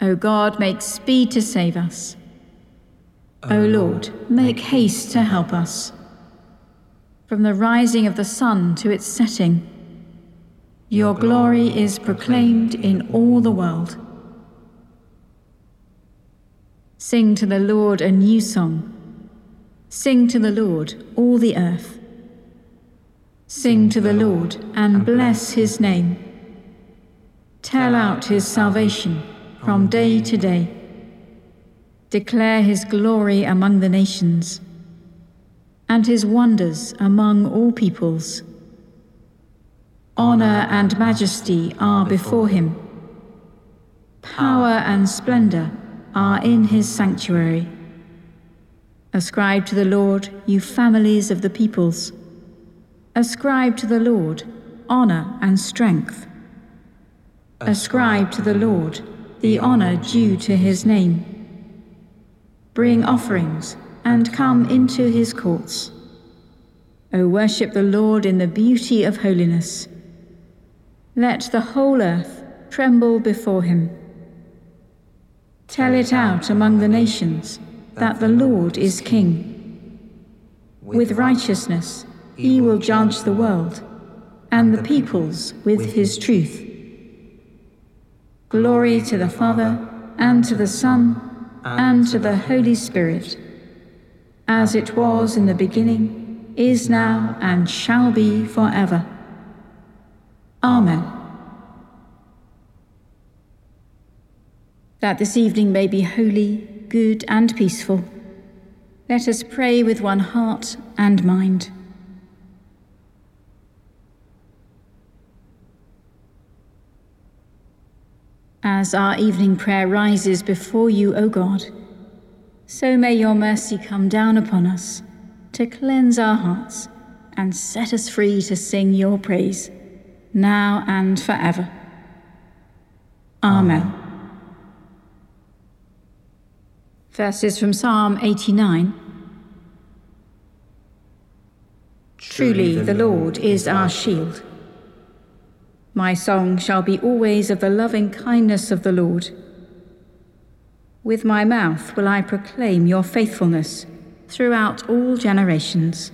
O God, make speed to save us. O oh, Lord, make haste to help us. From the rising of the sun to its setting, your glory is proclaimed in all the world. Sing to the Lord a new song. Sing to the Lord, all the earth. Sing to the Lord and bless his name. Tell out his salvation from day to day. Declare his glory among the nations and his wonders among all peoples. Honour and majesty are before him. Power and splendour are in his sanctuary. Ascribe to the Lord, you families of the peoples. Ascribe to the Lord honour and strength. Ascribe to the Lord the honour due to his name. Bring offerings and come into his courts. O worship the Lord in the beauty of holiness. Let the whole earth tremble before him. Tell it out among the nations that the Lord is king. With righteousness he will judge the world and the peoples with his truth. Glory to the Father, and to the Son, and to the Holy Spirit, as it was in the beginning, is now, and shall be forever. Amen. That this evening may be holy, good, and peaceful, let us pray with one heart and mind. As our evening prayer rises before you, O God, so may your mercy come down upon us to cleanse our hearts and set us free to sing your praise, now and forever. Amen. Verses from Psalm 89. Truly, the Lord is our shield. My song shall be always of the loving kindness of the Lord. With my mouth will I proclaim your faithfulness throughout all generations.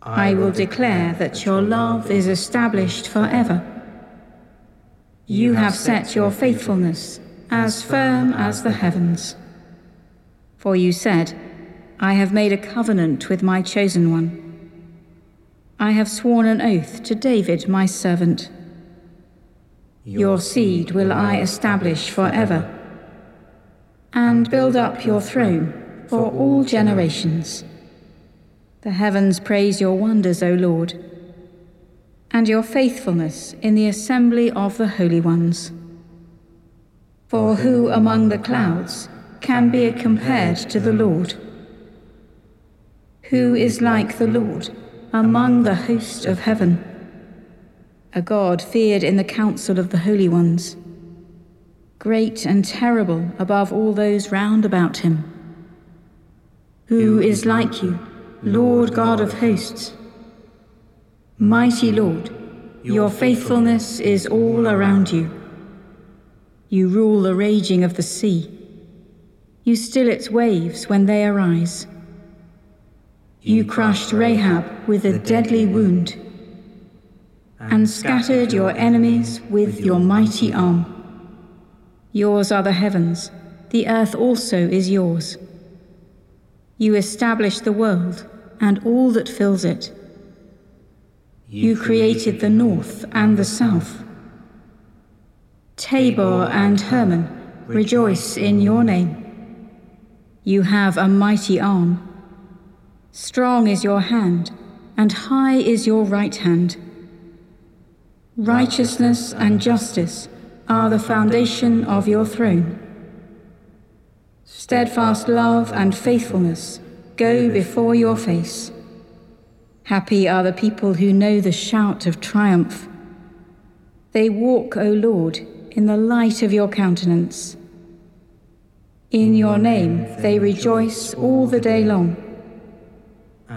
I will declare that your love is established forever. You have set your faithfulness as firm as the heavens. For you said, I have made a covenant with my chosen one. I have sworn an oath to David, my servant. Your seed will I establish forever, and build up your throne for all generations. The heavens praise your wonders, O Lord, and your faithfulness in the assembly of the holy ones. For who among the clouds can be compared to the Lord? Who is like the Lord? Among the host of heaven. A God feared in the council of the holy ones, great and terrible above all those round about him. Who is like you, Lord God of hosts? Mighty Lord, your faithfulness is all around you. You rule the raging of the sea. You still its waves when they arise. You crushed Rahab with a deadly wound and scattered your enemies with your mighty arm. Yours are the heavens, the earth also is yours. You established the world and all that fills it. You created the north and the south. Tabor and Hermon rejoice in your name. You have a mighty arm. Strong is your hand, and high is your right hand. Righteousness and justice are the foundation of your throne. Steadfast love and faithfulness go before your face. Happy are the people who know the shout of triumph. They walk, O Lord, in the light of your countenance. In your name they rejoice all the day long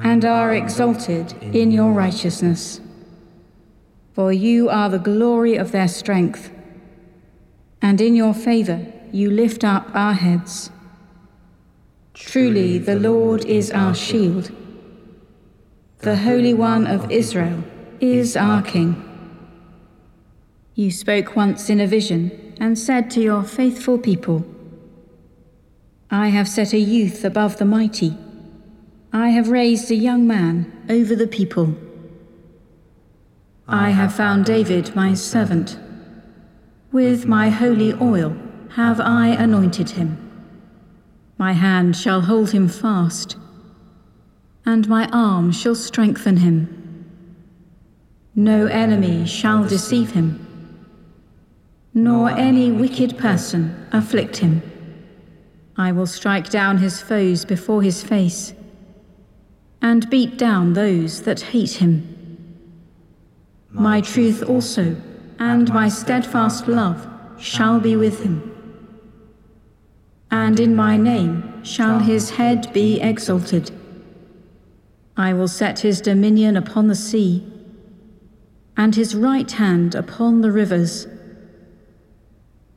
and are exalted in your righteousness. For you are the glory of their strength, and in your favour you lift up our heads. Truly, the Lord is our shield. The Holy One of Israel is our King. You spoke once in a vision and said to your faithful people, I have set a youth above the mighty. I have raised a young man over the people. I have found David my servant. With my holy oil have I anointed him. My hand shall hold him fast, and my arm shall strengthen him. No enemy shall deceive him nor any wicked person afflict him. I will strike down his foes before his face, and beat down those that hate him. My truth also, and my steadfast love, shall be with him. And in my name shall his head be exalted. I will set his dominion upon the sea, and his right hand upon the rivers.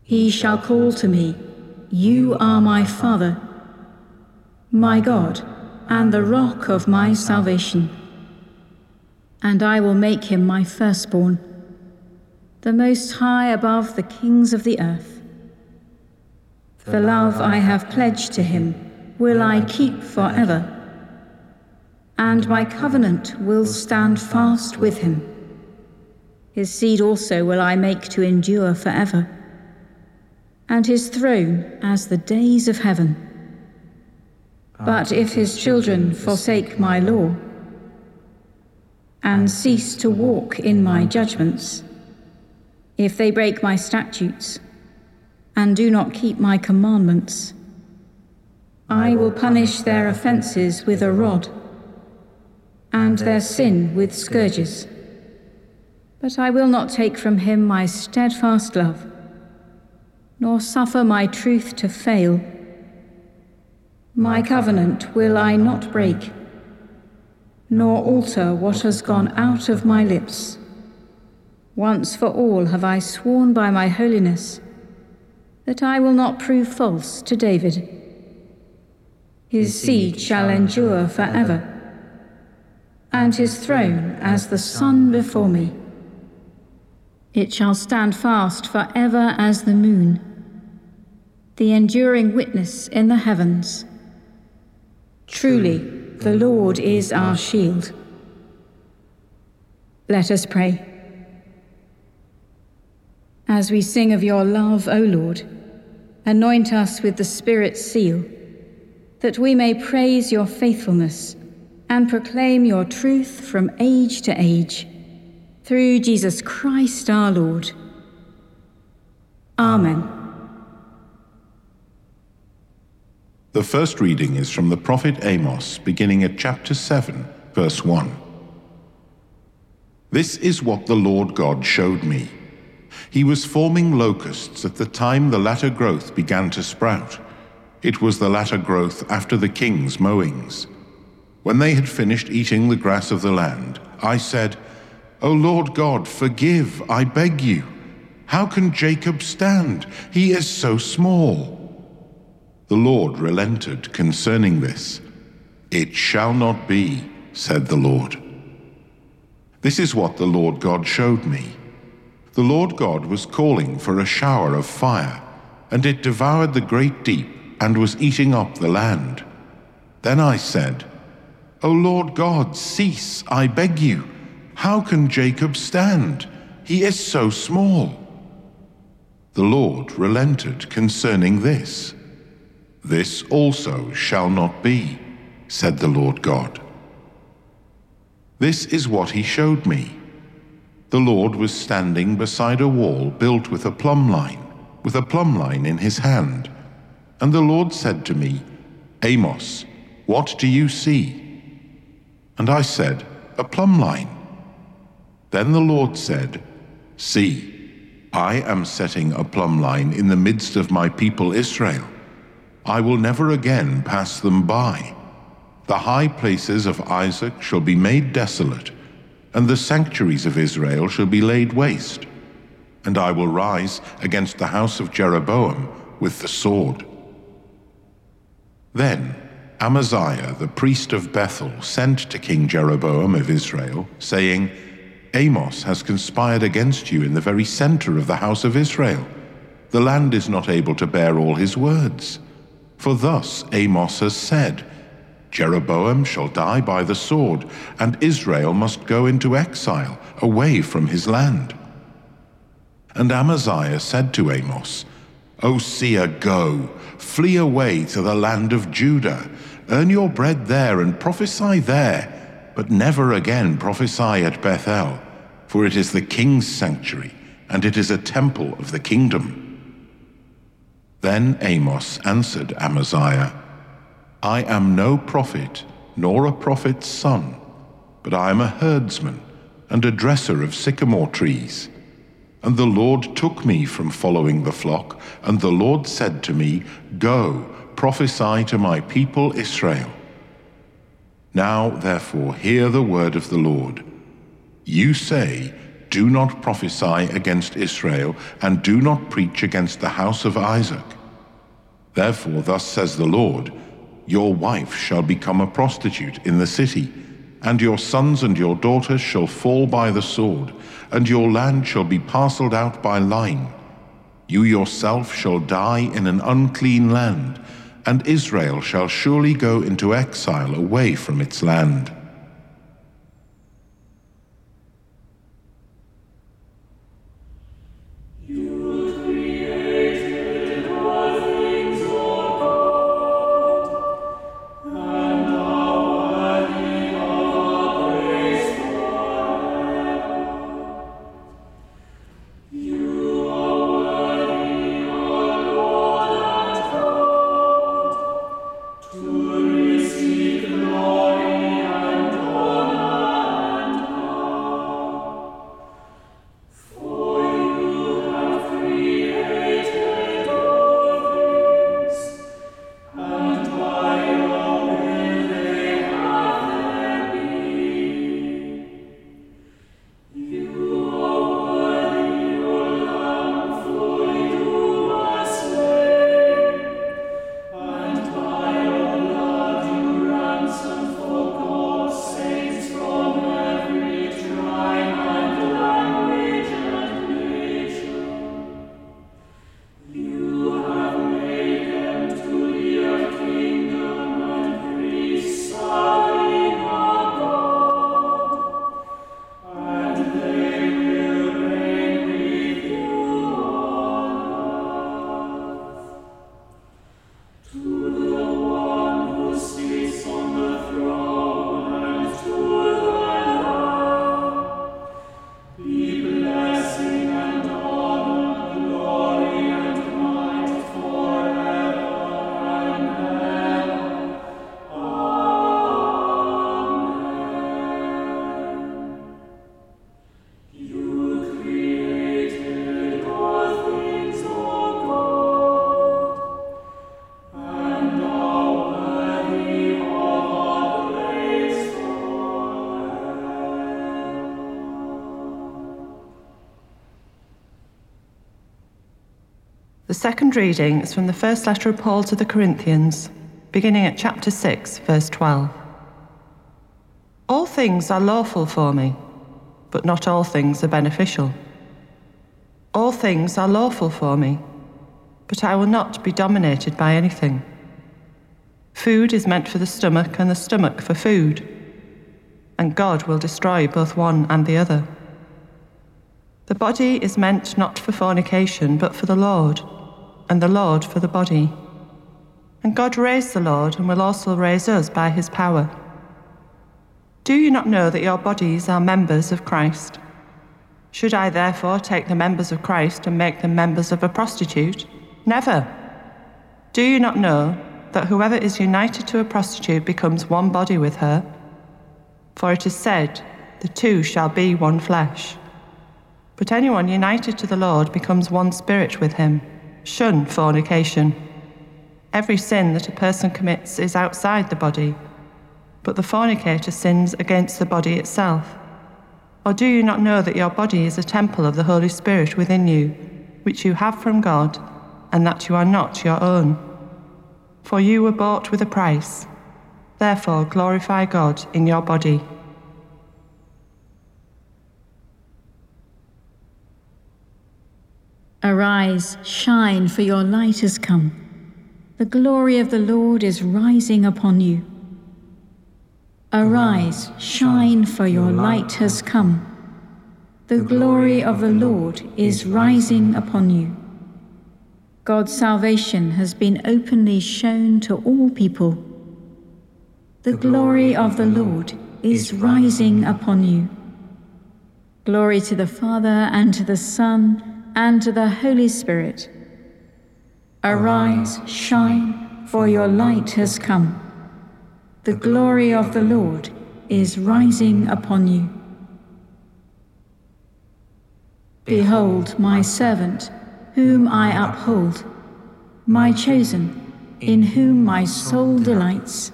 He shall call to me, You are my Father, my God, and the rock of my salvation. And I will make him my firstborn, the most high above the kings of the earth. The love I have pledged to him will I keep forever, and my covenant will stand fast with him. His seed also will I make to endure forever and his throne as the days of heaven. But if his children forsake my law, and cease to walk in my judgments, if they break my statutes, and do not keep my commandments, I will punish their offences with a rod, and their sin with scourges. But I will not take from him my steadfast love nor suffer my truth to fail. My covenant will I not break, nor alter what has gone out of my lips. Once for all have I sworn by my holiness that I will not prove false to David. His seed shall endure forever, and his throne as the sun before me. It shall stand fast forever as the moon the enduring witness in the heavens. Truly, the Lord is our shield. Let us pray. As we sing of your love, O Lord, anoint us with the Spirit's seal, that we may praise your faithfulness and proclaim your truth from age to age. Through Jesus Christ our Lord. Amen. The first reading is from the prophet Amos, beginning at chapter 7, verse 1. This is what the Lord God showed me. He was forming locusts at the time the latter growth began to sprout. It was the latter growth after the king's mowings. When they had finished eating the grass of the land, I said, O Lord God, forgive, I beg you. How can Jacob stand? He is so small. The Lord relented concerning this. It shall not be, said the Lord. This is what the Lord God showed me. The Lord God was calling for a shower of fire, and it devoured the great deep and was eating up the land. Then I said, O Lord God, cease, I beg you. How can Jacob stand? He is so small. The Lord relented concerning this. This also shall not be, said the Lord God. This is what he showed me. The Lord was standing beside a wall built with a plumb line, with a plumb line in his hand. And the Lord said to me, Amos, what do you see? And I said, A plumb line. Then the Lord said, See, I am setting a plumb line in the midst of my people Israel. I will never again pass them by. The high places of Isaac shall be made desolate, and the sanctuaries of Israel shall be laid waste. and I will rise against the house of Jeroboam with the sword. Then Amaziah, the priest of Bethel, sent to King Jeroboam of Israel, saying, Amos has conspired against you in the very center of the house of Israel. The land is not able to bear all his words. For thus Amos has said, Jeroboam shall die by the sword, and Israel must go into exile, away from his land. And Amaziah said to Amos, O seer, go, flee away to the land of Judah, earn your bread there and prophesy there, but never again prophesy at Bethel, for it is the king's sanctuary, and it is a temple of the kingdom. Then Amos answered Amaziah, I am no prophet, nor a prophet's son, but I am a herdsman and a dresser of sycamore trees. And the Lord took me from following the flock, and the Lord said to me, Go, prophesy to my people Israel. Now, therefore, hear the word of the Lord. You say, Do not prophesy against Israel, and do not preach against the house of Isaac. Therefore, thus says the Lord, Your wife shall become a prostitute in the city, and your sons and your daughters shall fall by the sword and your land shall be parceled out by line. You yourself shall die in an unclean land, and Israel shall surely go into exile away from its land. The second reading is from the first letter of Paul to the Corinthians, beginning at chapter 6, verse 12. All things are lawful for me, but not all things are beneficial. All things are lawful for me, but I will not be dominated by anything. Food is meant for the stomach, and the stomach for food, and God will destroy both one and the other. The body is meant not for fornication, but for the Lord and the Lord for the body. And God raised the Lord and will also raise us by his power. Do you not know that your bodies are members of Christ? Should I therefore take the members of Christ and make them members of a prostitute? Never. Do you not know that whoever is united to a prostitute becomes one body with her? For it is said, The two shall be one flesh. But anyone united to the Lord becomes one spirit with him. Shun fornication. Every sin that a person commits is outside the body, but the fornicator sins against the body itself. Or do you not know that your body is a temple of the Holy Spirit within you, which you have from God, and that you are not your own? For you were bought with a price. Therefore, glorify God in your body. Arise, shine, for your light has come. The glory of the Lord is rising upon you. Arise, shine, for your light has come. The glory of the Lord is rising upon you. God's salvation has been openly shown to all people. The glory of the Lord is rising upon you. Glory to the Father, and to the Son, and to the Holy Spirit. Arise, shine, for your light has come. The glory of the Lord is rising upon you. Behold, my servant, whom I uphold, my chosen, in whom my soul delights,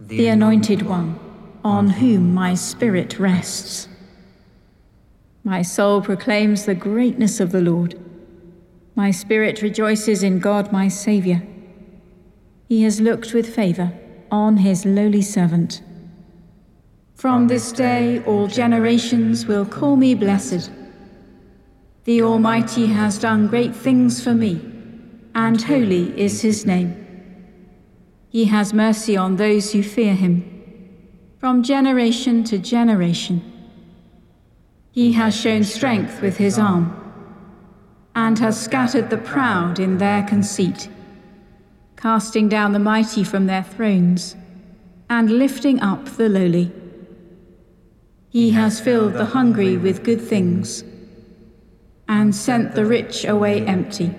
the anointed one, on whom my spirit rests. My soul proclaims the greatness of the Lord. My spirit rejoices in God my Saviour. He has looked with favour on his lowly servant. From this day all generations will call me blessed. The Almighty has done great things for me, and holy is his name. He has mercy on those who fear him, from generation to generation. He has shown strength with his arm and has scattered the proud in their conceit, casting down the mighty from their thrones, and lifting up the lowly. He has filled the hungry with good things, and sent the rich away empty.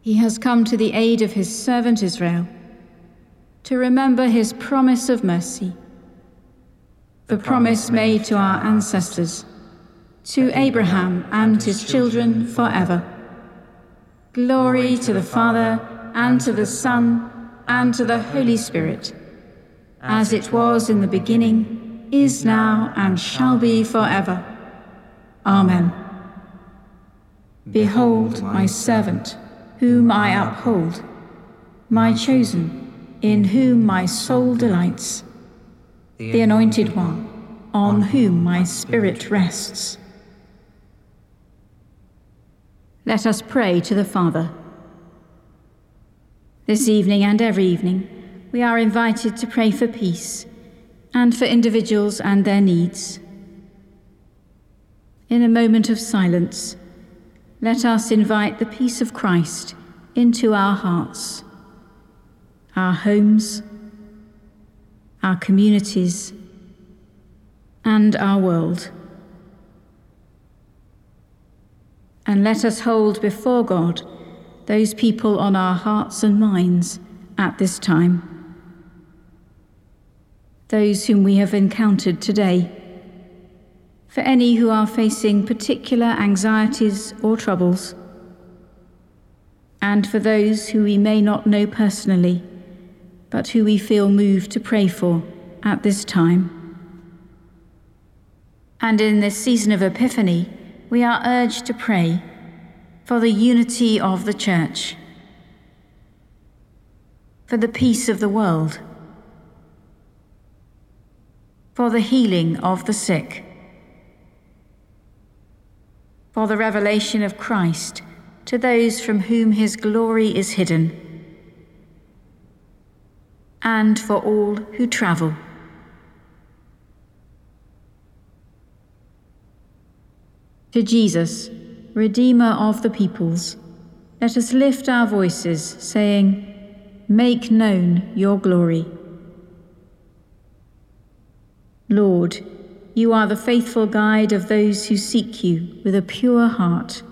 He has come to the aid of his servant Israel, to remember his promise of mercy, the promise made to our ancestors to Abraham and his children forever. Glory to the Father, and to the Son, and to the Holy Spirit, as it was in the beginning, is now, and shall be forever. Amen. Behold my servant, whom I uphold, my chosen, in whom my soul delights, the anointed one, on whom my spirit rests. Let us pray to the Father. This evening and every evening, we are invited to pray for peace and for individuals and their needs. In a moment of silence, let us invite the peace of Christ into our hearts, our homes, our communities, and our world. and let us hold before God those people on our hearts and minds at this time. Those whom we have encountered today. For any who are facing particular anxieties or troubles. And for those who we may not know personally, but who we feel moved to pray for at this time. And in this season of Epiphany, we are urged to pray for the unity of the Church, for the peace of the world, for the healing of the sick, for the revelation of Christ to those from whom his glory is hidden, and for all who travel. To Jesus, Redeemer of the peoples, let us lift our voices, saying, Make known your glory. Lord, you are the faithful guide of those who seek you with a pure heart.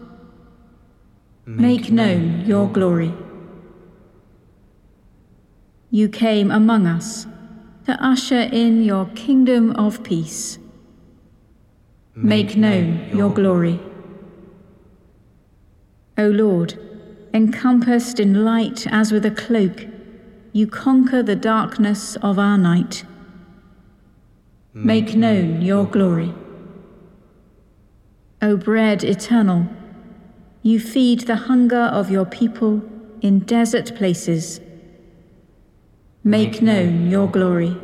Make, known your glory. You came among us to usher in your kingdom of peace. Make known your glory. O Lord, encompassed in light as with a cloak, you conquer the darkness of our night. Make known your glory. O bread eternal, you feed the hunger of your people in desert places. Make mm-hmm. known your glory.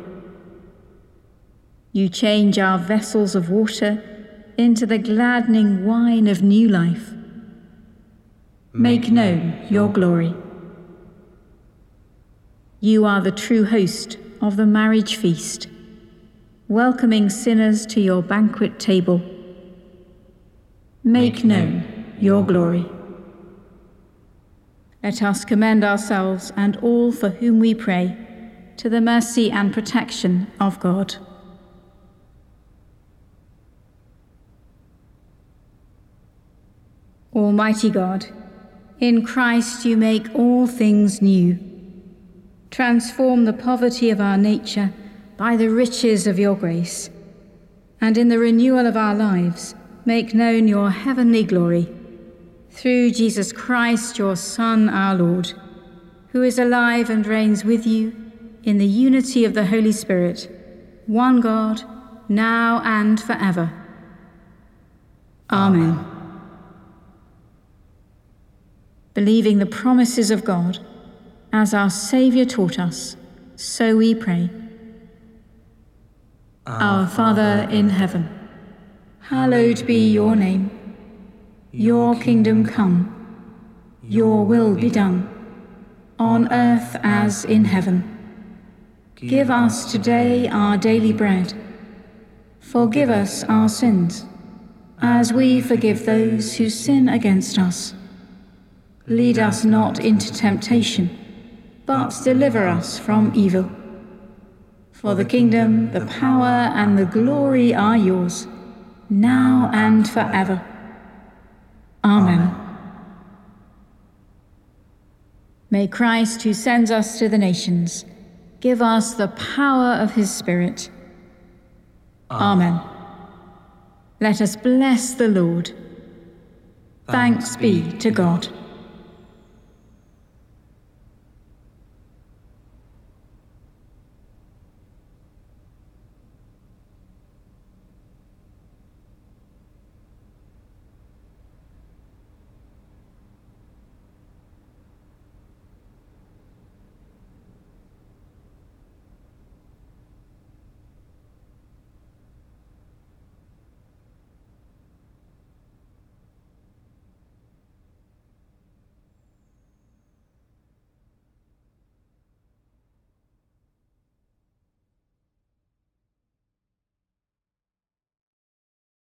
You change our vessels of water into the gladdening wine of new life. Make known your glory. You are the true host of the marriage feast, welcoming sinners to your banquet table. Make known your glory. Let us commend ourselves and all for whom we pray to the mercy and protection of God. Almighty God, in Christ you make all things new. Transform the poverty of our nature by the riches of your grace, and in the renewal of our lives, make known your heavenly glory. Through Jesus Christ, your Son, our Lord, who is alive and reigns with you in the unity of the Holy Spirit, one God, now and forever. Amen believing the promises of God, as our Saviour taught us, so we pray. Our, Father in heaven, hallowed be your name. Your kingdom come, your will be done, on earth as in heaven. Give us today our daily bread. Forgive us our sins, as we forgive those who sin against us Lead us not into temptation, but deliver us from evil. For the kingdom, the power, and the glory are yours, now and forever. Amen. May Christ, who sends us to the nations, give us the power of his Spirit. Ah. Amen. Let us bless the Lord. Thanks be to God.